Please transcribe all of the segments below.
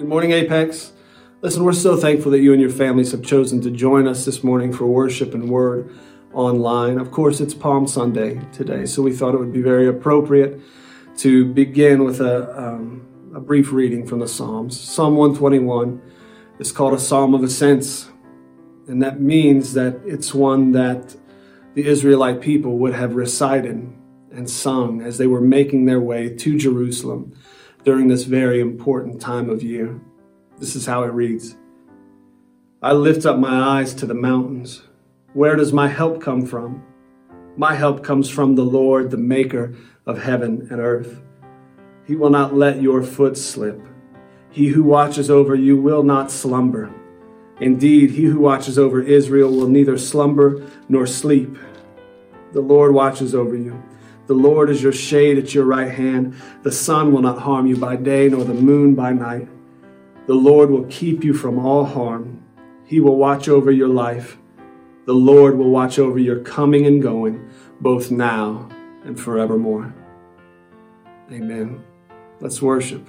Good morning, Apex. Listen, we're so thankful that you and your families have chosen to join us this morning for worship and word online. Of course, it's Palm Sunday today, so we thought it would be very appropriate to begin with a, um, a brief reading from the Psalms. Psalm 121 is called a Psalm of Ascents, and that means that it's one that the Israelite people would have recited and sung as they were making their way to Jerusalem during this very important time of year. This is how it reads I lift up my eyes to the mountains. Where does my help come from? My help comes from the Lord, the maker of heaven and earth. He will not let your foot slip. He who watches over you will not slumber. Indeed, he who watches over Israel will neither slumber nor sleep. The Lord watches over you. The Lord is your shade at your right hand. The sun will not harm you by day, nor the moon by night. The Lord will keep you from all harm. He will watch over your life. The Lord will watch over your coming and going, both now and forevermore. Amen. Let's worship.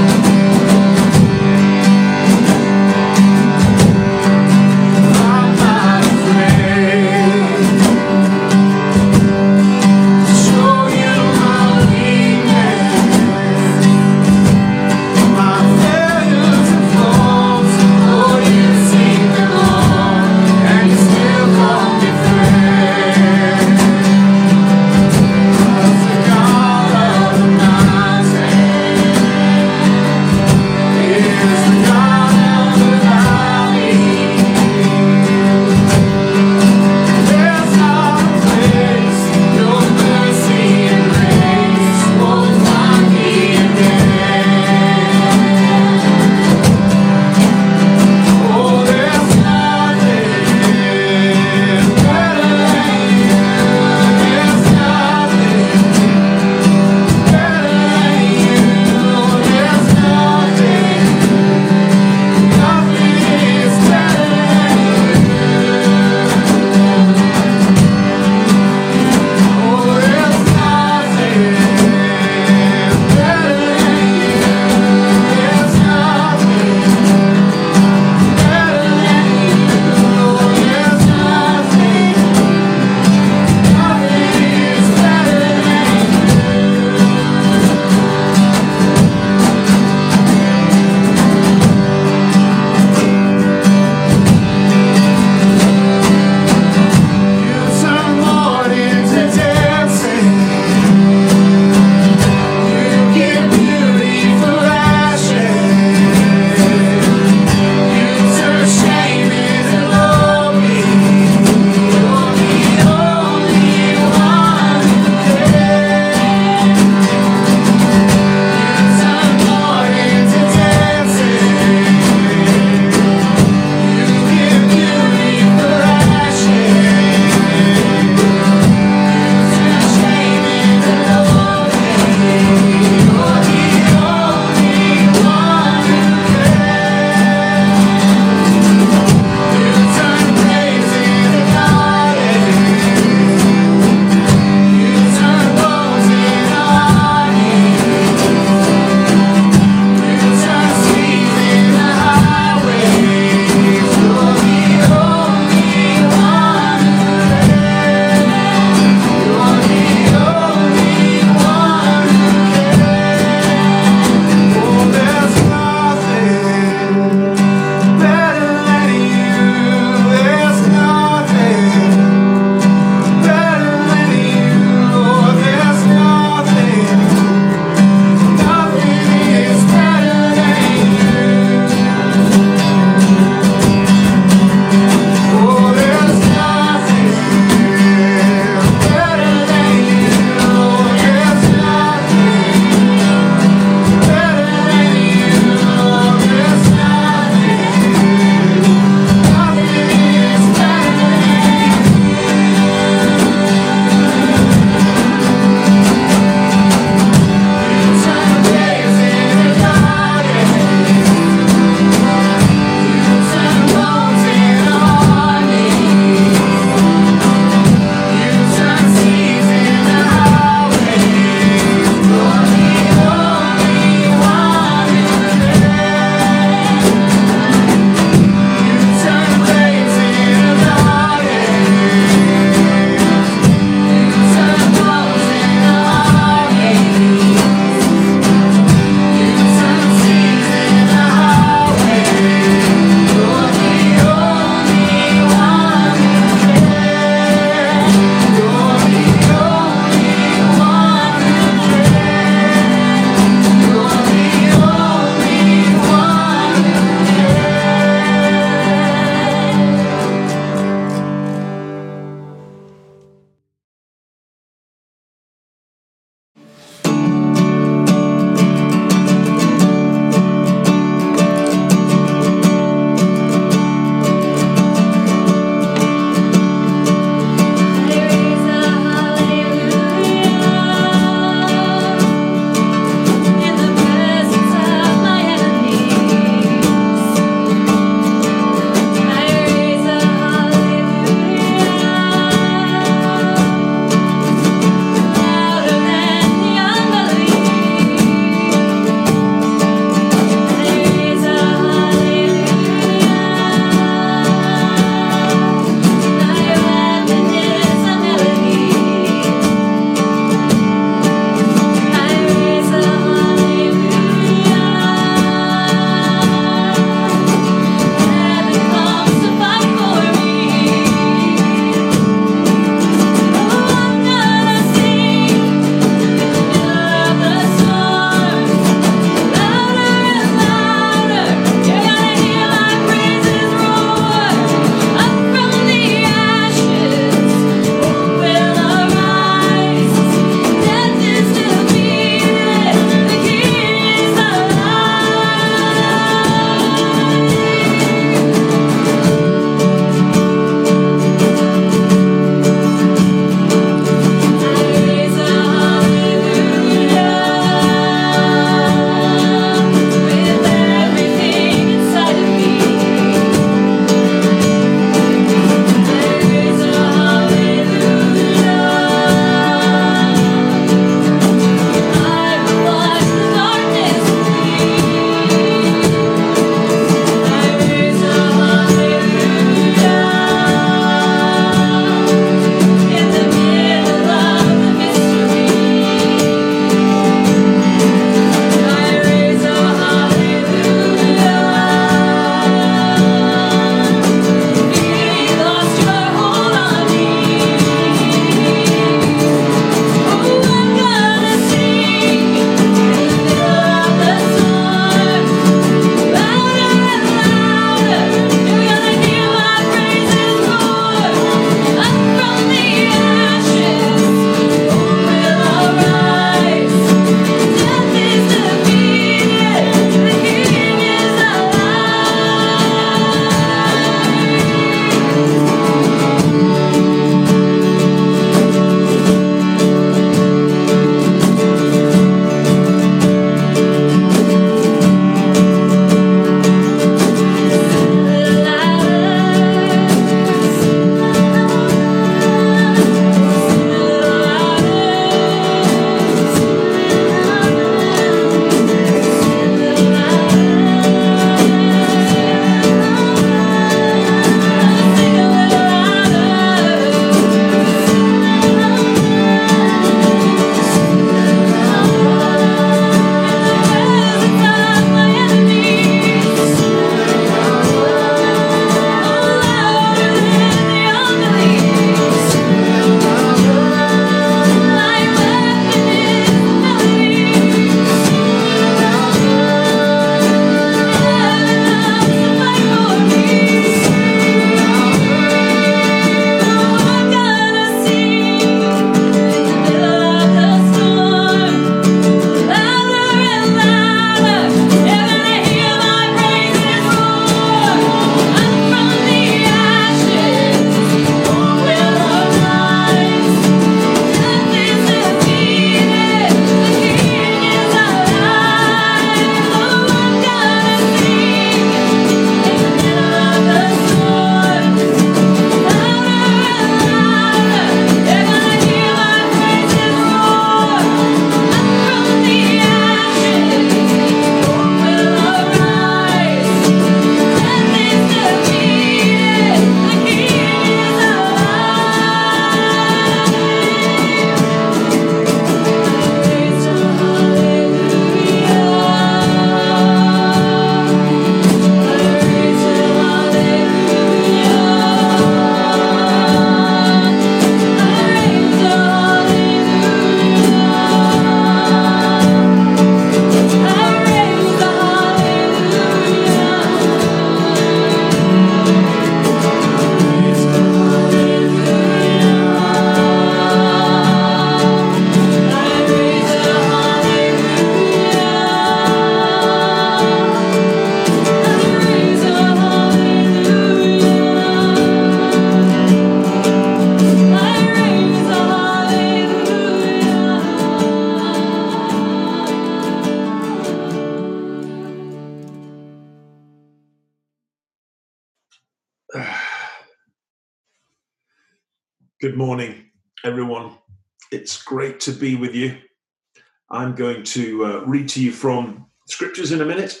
I'm going to uh, read to you from scriptures in a minute,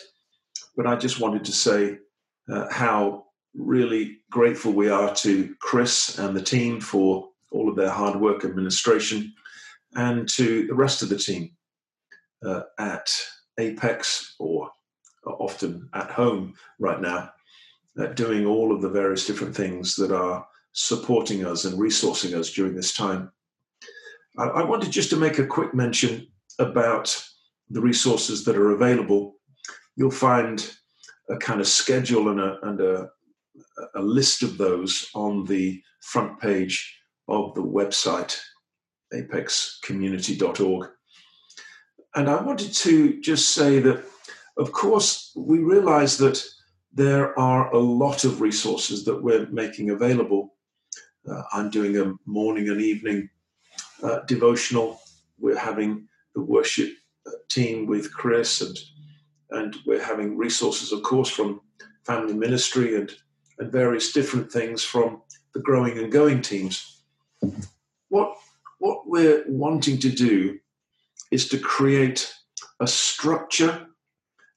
but I just wanted to say uh, how really grateful we are to Chris and the team for all of their hard work administration and to the rest of the team uh, at Apex or often at home right now, uh, doing all of the various different things that are supporting us and resourcing us during this time. I, I wanted just to make a quick mention about the resources that are available. You'll find a kind of schedule and a, and a, a list of those on the front page of the website, apexcommunity.org. And I wanted to just say that, of course, we realize that there are a lot of resources that we're making available uh, I'm doing a morning and evening uh, devotional. We're having the worship team with Chris, and and we're having resources, of course, from family ministry and and various different things from the growing and going teams. What what we're wanting to do is to create a structure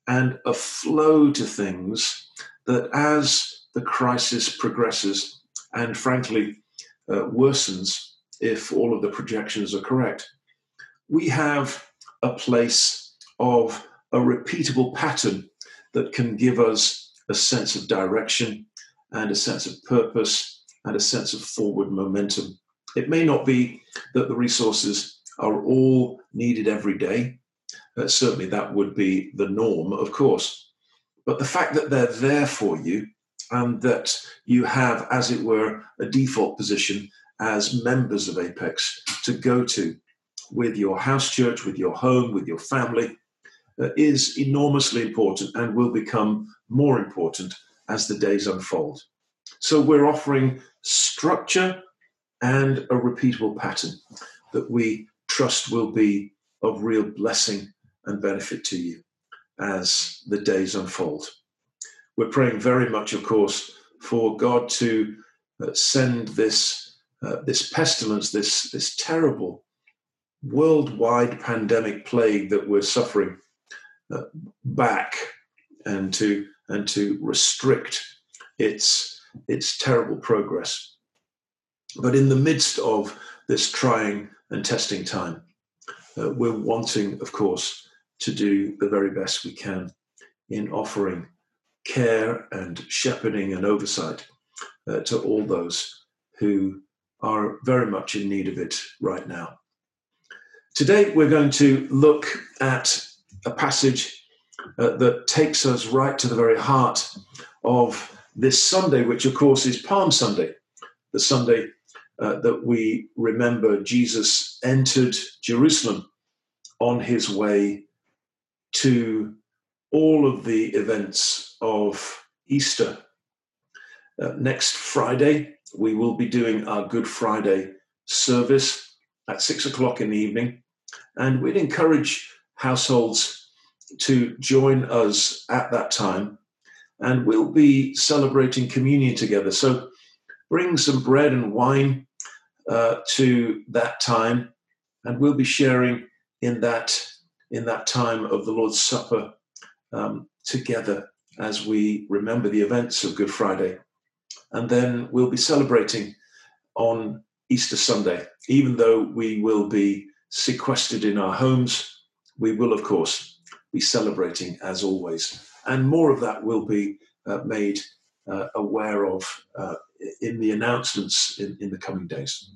and a flow to things that as the crisis progresses and frankly uh, worsens if all of the projections are correct. We have a place of a repeatable pattern that can give us a sense of direction and a sense of purpose and a sense of forward momentum. It may not be that the resources are all needed every day. Uh, certainly, that would be the norm, of course. But the fact that they're there for you and that you have, as it were, a default position as members of Apex to go to with your house church, with your home, with your family, uh, is enormously important and will become more important as the days unfold. So we're offering structure and a repeatable pattern that we trust will be of real blessing and benefit to you as the days unfold. We're praying very much, of course, for God to uh, send this uh, this pestilence, this this terrible worldwide pandemic plague that we're suffering uh, back, and to and to restrict its its terrible progress. But in the midst of this trying and testing time, uh, we're wanting, of course, to do the very best we can in offering care and shepherding and oversight uh, to all those who are very much in need of it right now. Today, we're going to look at a passage uh, that takes us right to the very heart of this Sunday, which, of course, is Palm Sunday, the Sunday uh, that we remember Jesus entered Jerusalem on his way to all of the events of Easter. Uh, next Friday, we will be doing our Good Friday service at six o'clock in the evening. And we'd encourage households to join us at that time. And we'll be celebrating communion together. So bring some bread and wine uh, to that time, and we'll be sharing in that in that time of the Lord's Supper um, together as we remember the events of Good Friday. And then we'll be celebrating on Easter Sunday. Even though we will be sequestered in our homes, we will, of course, be celebrating as always. And more of that will be uh, made uh, aware of uh, in the announcements in, in the coming days.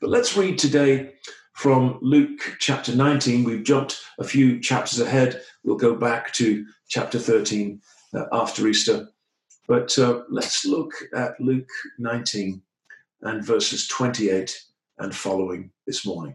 But let's read today from Luke chapter 19. We've jumped a few chapters ahead. We'll go back to chapter 13 uh, after Easter. But uh, let's look at Luke 19 and verses 28 and following this morning.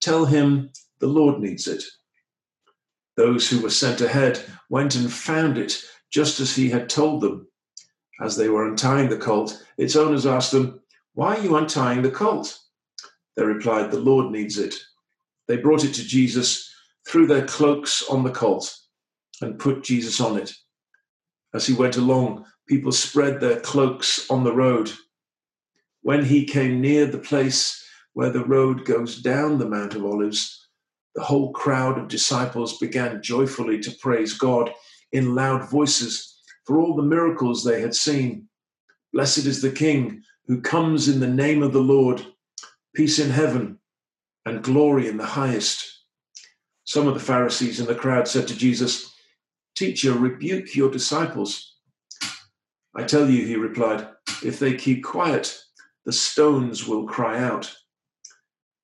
Tell him the Lord needs it. Those who were sent ahead went and found it just as he had told them. As they were untying the colt, its owners asked them, Why are you untying the colt? They replied, The Lord needs it. They brought it to Jesus, threw their cloaks on the colt, and put Jesus on it. As he went along, people spread their cloaks on the road. When he came near the place where the road goes down the Mount of Olives, the whole crowd of disciples began joyfully to praise God in loud voices for all the miracles they had seen. Blessed is the King who comes in the name of the Lord, peace in heaven and glory in the highest. Some of the Pharisees in the crowd said to Jesus, Teacher, rebuke your disciples. I tell you, he replied, if they keep quiet, the stones will cry out.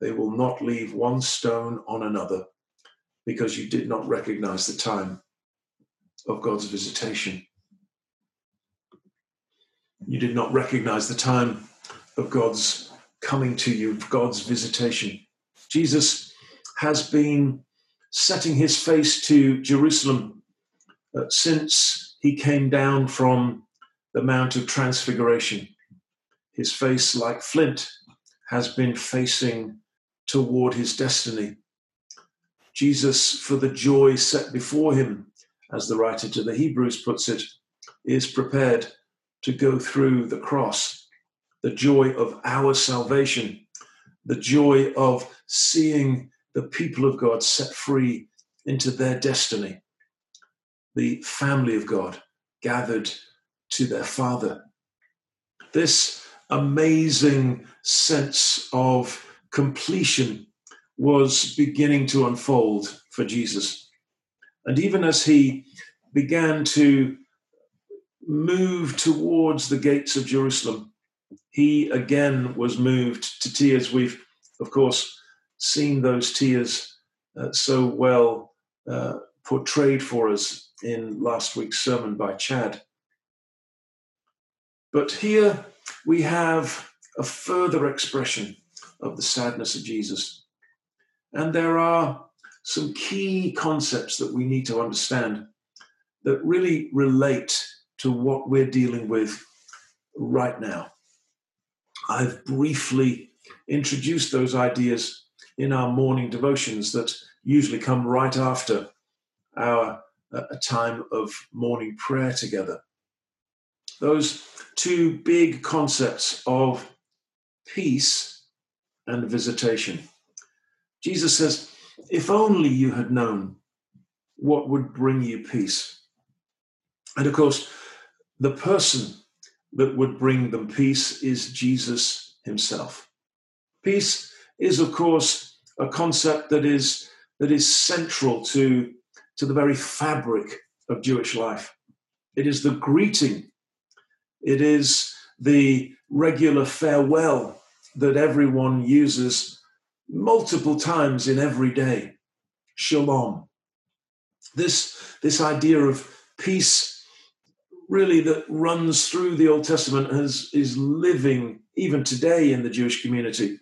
They will not leave one stone on another because you did not recognize the time of God's visitation. You did not recognize the time of God's coming to you, of God's visitation. Jesus has been setting his face to Jerusalem uh, since he came down from the Mount of Transfiguration. His face, like flint, has been facing toward his destiny. Jesus, for the joy set before him, as the writer to the Hebrews puts it, is prepared to go through the cross. The joy of our salvation, the joy of seeing the people of God set free into their destiny, the family of God gathered to their Father. This amazing sense of completion was beginning to unfold for Jesus. And even as he began to move towards the gates of Jerusalem, he again was moved to tears. We've, of course, seen those tears uh, so well uh, portrayed for us in last week's sermon by Chad. But here we have a further expression of the sadness of Jesus. And there are some key concepts that we need to understand that really relate to what we're dealing with right now. I've briefly introduced those ideas in our morning devotions that usually come right after our uh, a time of morning prayer together. Those two big concepts of peace and visitation. Jesus says, If only you had known what would bring you peace. And of course, the person that would bring them peace is Jesus himself. Peace is, of course, a concept that is, that is central to, to the very fabric of Jewish life. It is the greeting, it is the regular farewell that everyone uses multiple times in every day. Shalom. This, this idea of peace really that runs through the Old Testament has, is living even today in the Jewish community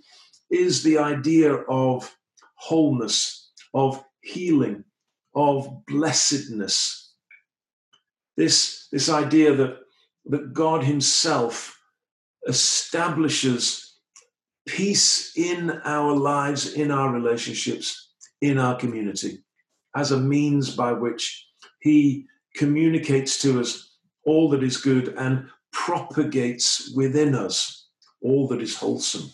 is the idea of wholeness, of healing, of blessedness. This, this idea that, that God Himself establishes peace in our lives, in our relationships, in our community, as a means by which He communicates to us all that is good and propagates within us all that is wholesome.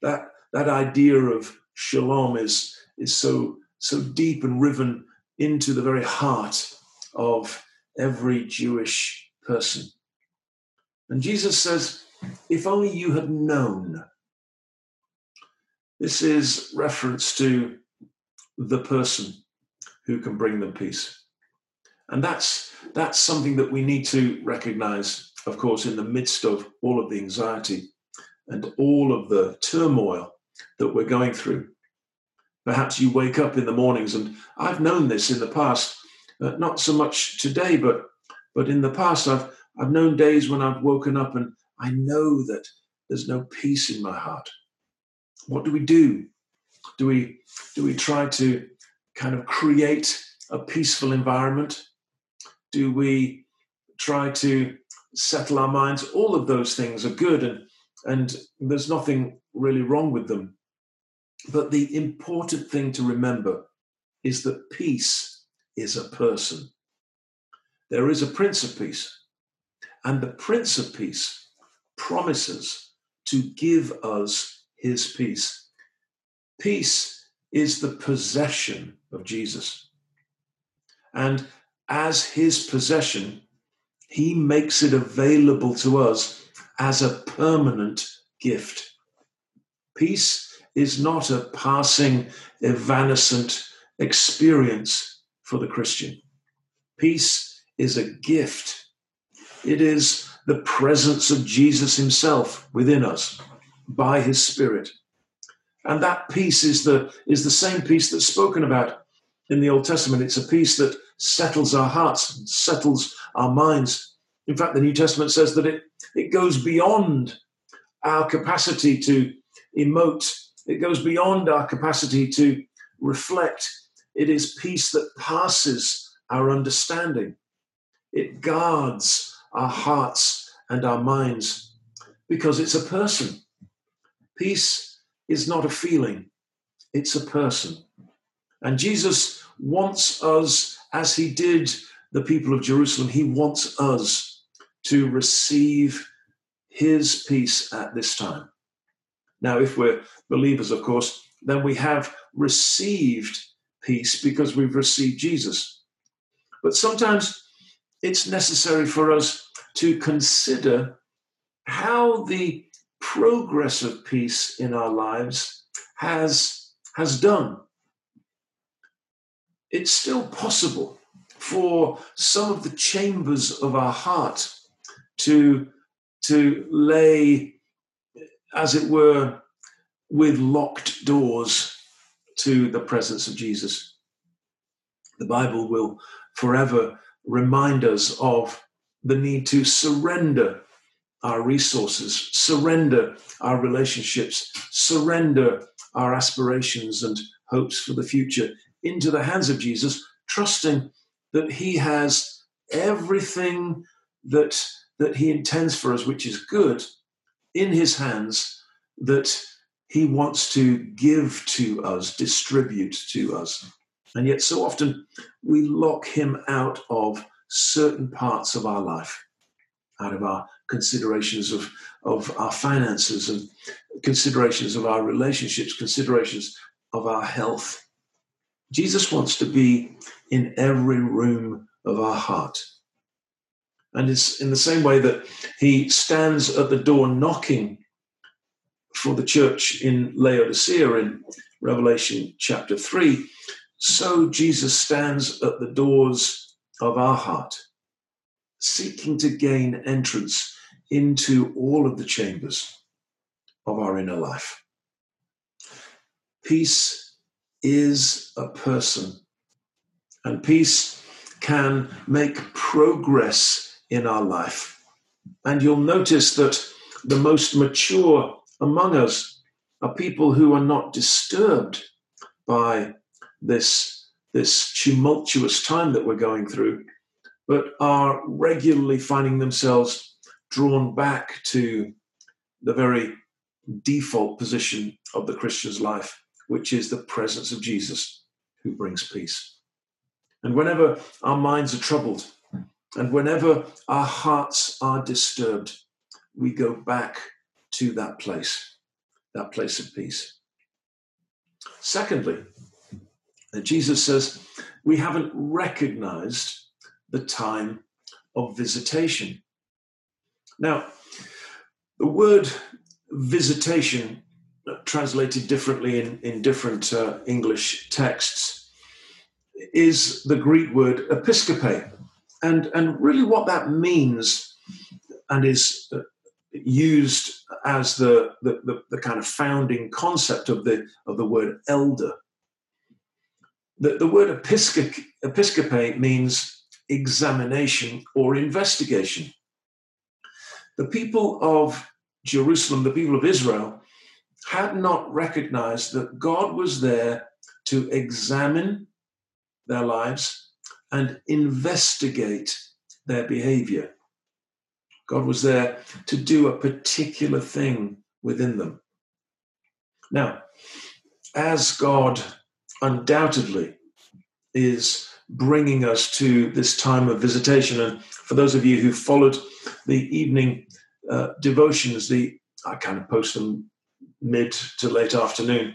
That, that idea of shalom is, is so, so deep and riven into the very heart of every Jewish person. And Jesus says, if only you had known. This is reference to the person who can bring them peace. And that's, that's something that we need to recognize, of course, in the midst of all of the anxiety and all of the turmoil that we're going through. Perhaps you wake up in the mornings, and I've known this in the past, uh, not so much today, but but in the past, I've I've known days when I've woken up and I know that there's no peace in my heart. What do we do? Do we do we try to kind of create a peaceful environment? Do we try to settle our minds? All of those things are good and and there's nothing really wrong with them. But the important thing to remember is that peace is a person. There is a Prince of Peace, and the Prince of Peace promises to give us his peace. Peace is the possession of Jesus. And as his possession, he makes it available to us as a permanent gift. Peace is not a passing, evanescent experience for the Christian. Peace is a gift. It is the presence of Jesus himself within us by his Spirit. And that peace is the, is the same peace that's spoken about in the Old Testament. It's a peace that settles our hearts, settles our minds. In fact, the New Testament says that it, it goes beyond our capacity to emote it goes beyond our capacity to reflect. It is peace that passes our understanding. It guards our hearts and our minds because it's a person. Peace is not a feeling, it's a person. And Jesus wants us, as he did the people of Jerusalem, he wants us to receive his peace at this time. Now, if we're believers, of course, then we have received peace because we've received Jesus. But sometimes it's necessary for us to consider how the progress of peace in our lives has, has done. It's still possible for some of the chambers of our heart to, to lay as it were, with locked doors to the presence of Jesus. The Bible will forever remind us of the need to surrender our resources, surrender our relationships, surrender our aspirations and hopes for the future into the hands of Jesus, trusting that He has everything that, that He intends for us, which is good, in his hands that he wants to give to us, distribute to us. And yet, so often, we lock him out of certain parts of our life, out of our considerations of, of our finances and considerations of our relationships, considerations of our health. Jesus wants to be in every room of our heart. And it's in the same way that he stands at the door knocking for the church in Laodicea in Revelation chapter 3, so Jesus stands at the doors of our heart, seeking to gain entrance into all of the chambers of our inner life. Peace is a person, and peace can make progress in our life. And you'll notice that the most mature among us are people who are not disturbed by this, this tumultuous time that we're going through, but are regularly finding themselves drawn back to the very default position of the Christian's life, which is the presence of Jesus who brings peace. And whenever our minds are troubled, and whenever our hearts are disturbed, we go back to that place, that place of peace. Secondly, Jesus says we haven't recognized the time of visitation. Now, The word visitation, uh, translated differently in, in different uh, English texts, is the Greek word episcope. And, and really, what that means and is uh, used as the, the, the, the, kind of founding concept of the, of the word elder. The, the word episcope, episcope means examination or investigation. The people of Jerusalem, the people of Israel, had not recognized that God was there to examine their lives and investigate their behavior. God was there to do a particular thing within them. Now, as God undoubtedly is bringing us to this time of visitation, and for those of you who followed the evening uh, devotions, the I kind of post them mid to late afternoon,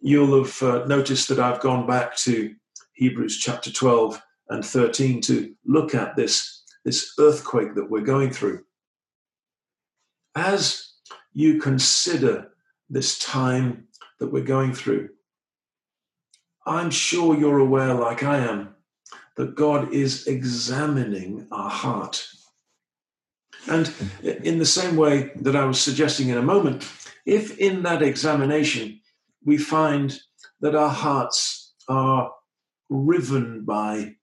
you'll have uh, noticed that I've gone back to Hebrews chapter 12 and 13 to look at this, this earthquake that we're going through. As you consider this time that we're going through, I'm sure you're aware, like I am, that God is examining our heart. And in the same way that I was suggesting in a moment, if in that examination we find that our hearts are riven by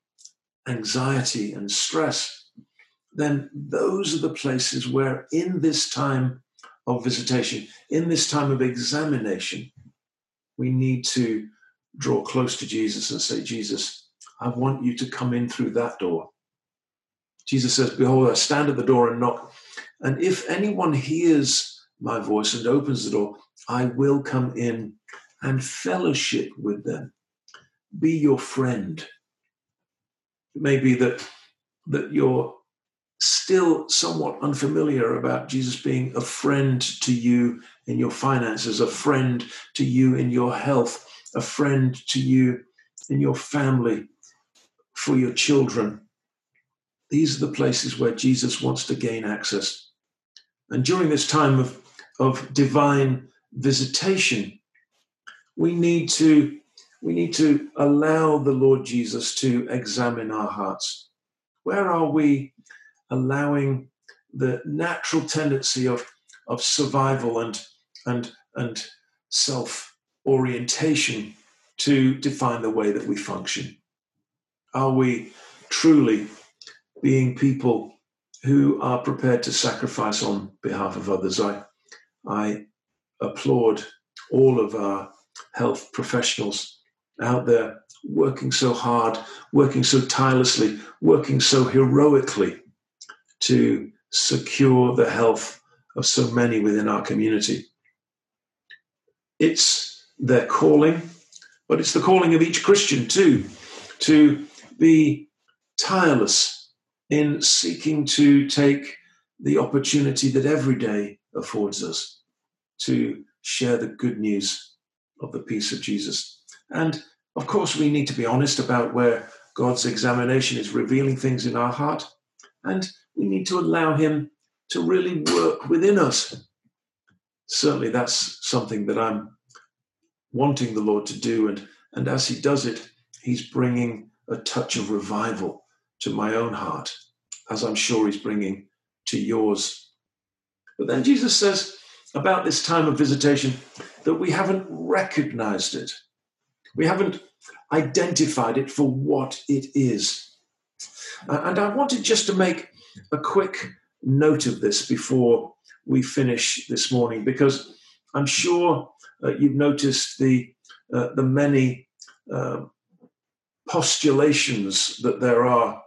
anxiety and stress, then those are the places where, in this time of visitation, in this time of examination, we need to draw close to Jesus and say, Jesus, I want you to come in through that door. Jesus says, Behold, I stand at the door and knock. And if anyone hears my voice and opens the door, I will come in and fellowship with them be your friend. It may be that that you're still somewhat unfamiliar about Jesus being a friend to you in your finances, a friend to you in your health, a friend to you in your family, for your children. These are the places where Jesus wants to gain access. And during this time of, of divine visitation, we need to we need to allow the Lord Jesus to examine our hearts. Where are we allowing the natural tendency of, of survival and, and, and self orientation to define the way that we function? Are we truly being people who are prepared to sacrifice on behalf of others? I, I applaud all of our health professionals out there working so hard, working so tirelessly, working so heroically to secure the health of so many within our community. It's their calling, but it's the calling of each Christian too, to be tireless in seeking to take the opportunity that every day affords us to share the good news of the peace of Jesus. And of course, we need to be honest about where God's examination is revealing things in our heart. And we need to allow Him to really work within us. Certainly, that's something that I'm wanting the Lord to do. And, and as He does it, He's bringing a touch of revival to my own heart, as I'm sure He's bringing to yours. But then Jesus says about this time of visitation that we haven't recognized it. We haven't identified it for what it is. Uh, and I wanted just to make a quick note of this before we finish this morning, because I'm sure you've noticed the, uh, the many uh, postulations that there are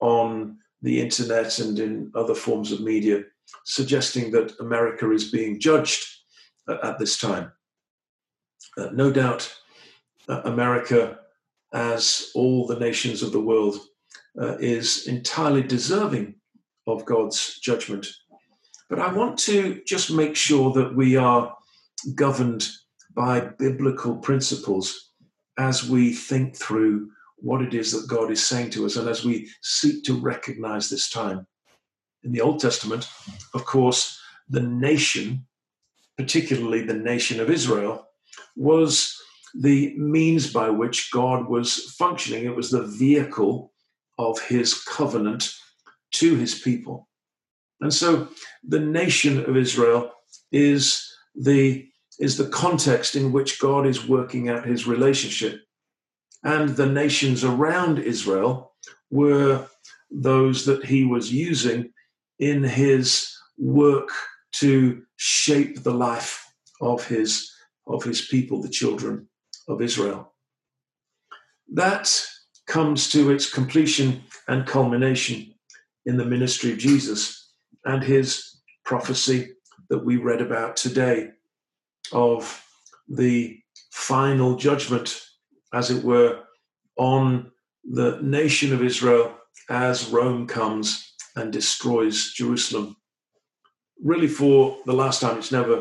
on the internet and in other forms of media suggesting that America is being judged uh, at this time. Uh, no doubt uh, America, as all the nations of the world, uh, is entirely deserving of God's judgment. But I want to just make sure that we are governed by biblical principles as we think through what it is that God is saying to us and as we seek to recognize this time. In the Old Testament, of course, the nation, particularly the nation of Israel, was the means by which God was functioning. It was the vehicle of his covenant to his people. And so the nation of Israel is the, is the context in which God is working out his relationship. And the nations around Israel were those that he was using in his work to shape the life of his, of his people, the children of Israel. That comes to its completion and culmination in the ministry of Jesus and his prophecy that we read about today of the final judgment, as it were, on the nation of Israel as Rome comes and destroys Jerusalem. Really, for the last time, it's never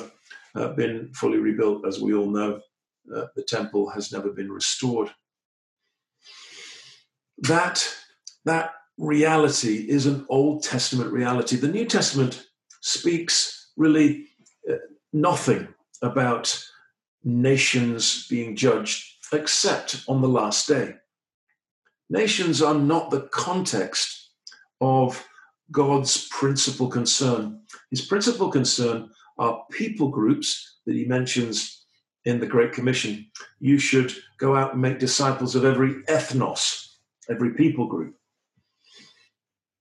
uh, been fully rebuilt, as we all know. Uh, the temple has never been restored. That, that reality is an Old Testament reality. The New Testament speaks really uh, nothing about nations being judged except on the last day. Nations are not the context of God's principal concern. His principal concern are people groups that he mentions in the Great Commission. You should go out and make disciples of every ethnos, every people group.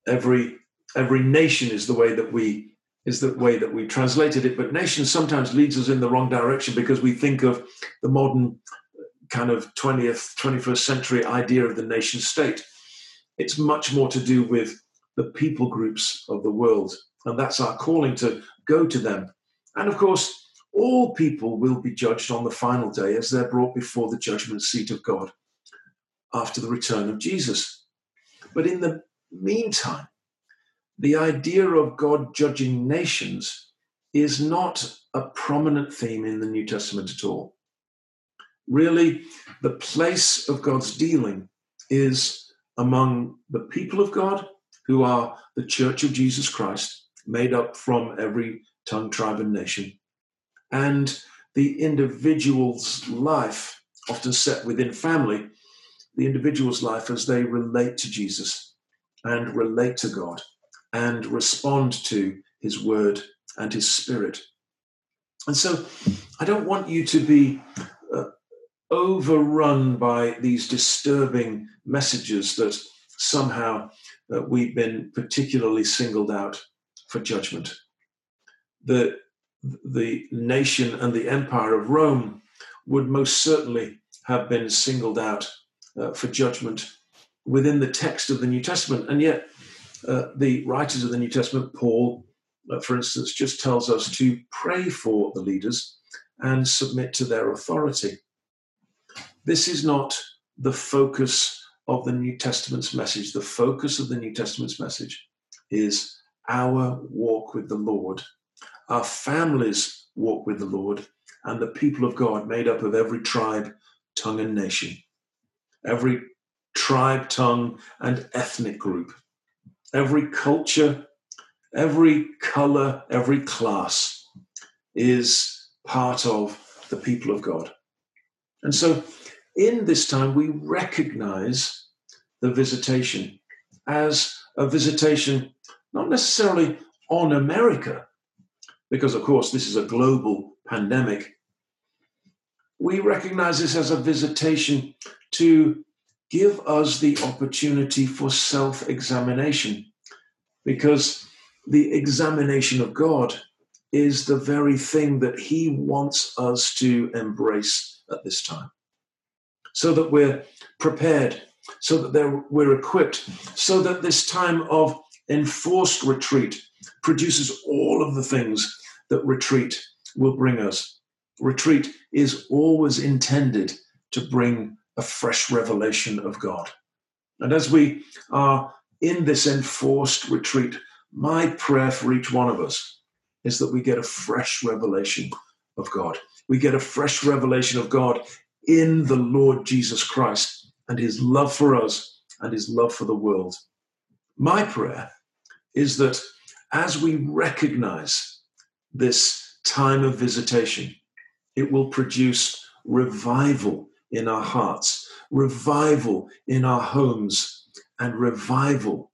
Every every nation is the way that we is the way that we translated it. But nation sometimes leads us in the wrong direction because we think of the modern uh, kind of 20th, 21st century idea of the nation state. It's much more to do with the people groups of the world. And that's our calling to go to them. And of course, all people will be judged on the final day as they're brought before the judgment seat of God after the return of Jesus. But in the meantime, the idea of God judging nations is not a prominent theme in the New Testament at all. Really, the place of God's dealing is among the people of God, who are the church of Jesus Christ, made up from every tongue, tribe, and nation, and the individual's life, often set within family, the individual's life as they relate to Jesus and relate to God and respond to his word and his spirit. And so I don't want you to be uh, overrun by these disturbing messages that somehow uh, we've been particularly singled out for judgment. The, the nation and the empire of Rome would most certainly have been singled out uh, for judgment within the text of the New Testament. And yet, uh, the writers of the New Testament, Paul, uh, for instance, just tells us to pray for the leaders and submit to their authority. This is not the focus of the New Testament's message. The focus of the New Testament's message is our walk with the Lord, our families walk with the Lord, and the people of God made up of every tribe, tongue, and nation, every tribe, tongue, and ethnic group every culture, every color, every class is part of the people of God. And so in this time, we recognize the visitation as a visitation, not necessarily on America, because of course this is a global pandemic. We recognize this as a visitation to give us the opportunity for self examination because the examination of God is the very thing that He wants us to embrace at this time. So that we're prepared, so that we're equipped, so that this time of enforced retreat produces all of the things that retreat will bring us. Retreat is always intended to bring a fresh revelation of God. And as we are in this enforced retreat, my prayer for each one of us is that we get a fresh revelation of God. We get a fresh revelation of God in the Lord Jesus Christ and his love for us and his love for the world. My prayer is that as we recognize this time of visitation, it will produce revival in our hearts, revival in our homes, and revival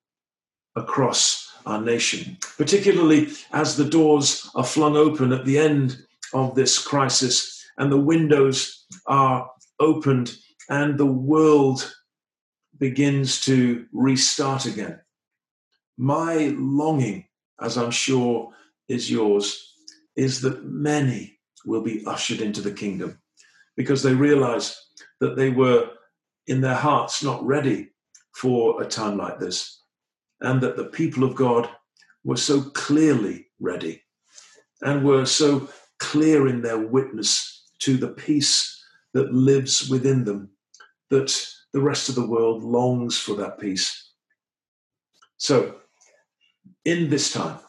across our nation, particularly as the doors are flung open at the end of this crisis and the windows are opened and the world begins to restart again. My longing, as I'm sure is yours, is that many will be ushered into the kingdom because they realized that they were in their hearts not ready for a time like this and that the people of God were so clearly ready and were so clear in their witness to the peace that lives within them that the rest of the world longs for that peace. So, in this time,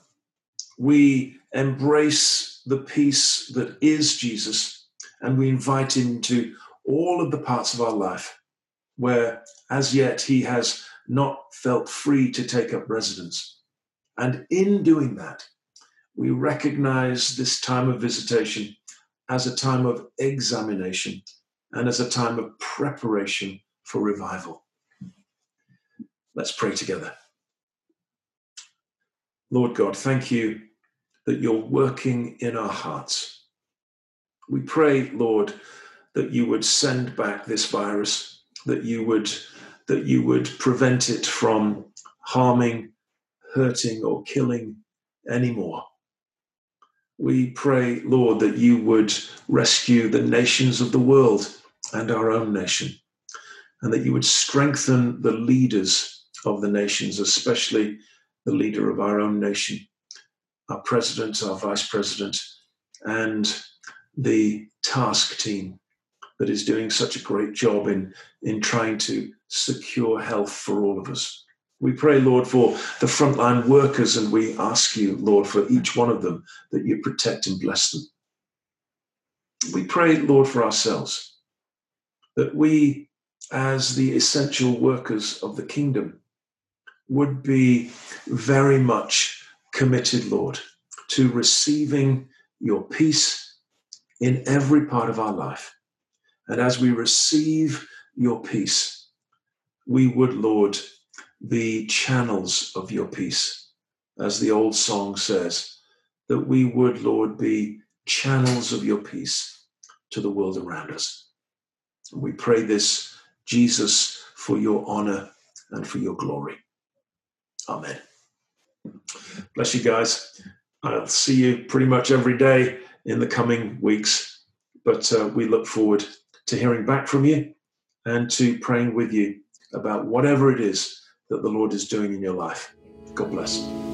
we embrace the peace that is Jesus and we invite him to all of the parts of our life where as yet he has not felt free to take up residence. And in doing that, we recognize this time of visitation as a time of examination and as a time of preparation for revival. Let's pray together. Lord God, thank you that you're working in our hearts. We pray, Lord, that you would send back this virus, that you would that you would prevent it from harming, hurting, or killing anymore. We pray, Lord, that you would rescue the nations of the world and our own nation, and that you would strengthen the leaders of the nations, especially the leader of our own nation, our president, our vice president, and the task team that is doing such a great job in, in trying to secure health for all of us. We pray, Lord, for the frontline workers, and we ask you, Lord, for each one of them that you protect and bless them. We pray, Lord, for ourselves, that we, as the essential workers of the kingdom, would be very much committed, Lord, to receiving your peace in every part of our life. And as we receive your peace, we would, Lord, be channels of your peace. As the old song says, that we would, Lord, be channels of your peace to the world around us. And we pray this, Jesus, for your honor and for your glory. Amen. Bless you guys. I'll see you pretty much every day in the coming weeks, but uh, we look forward to hearing back from you and to praying with you about whatever it is that the Lord is doing in your life. God bless.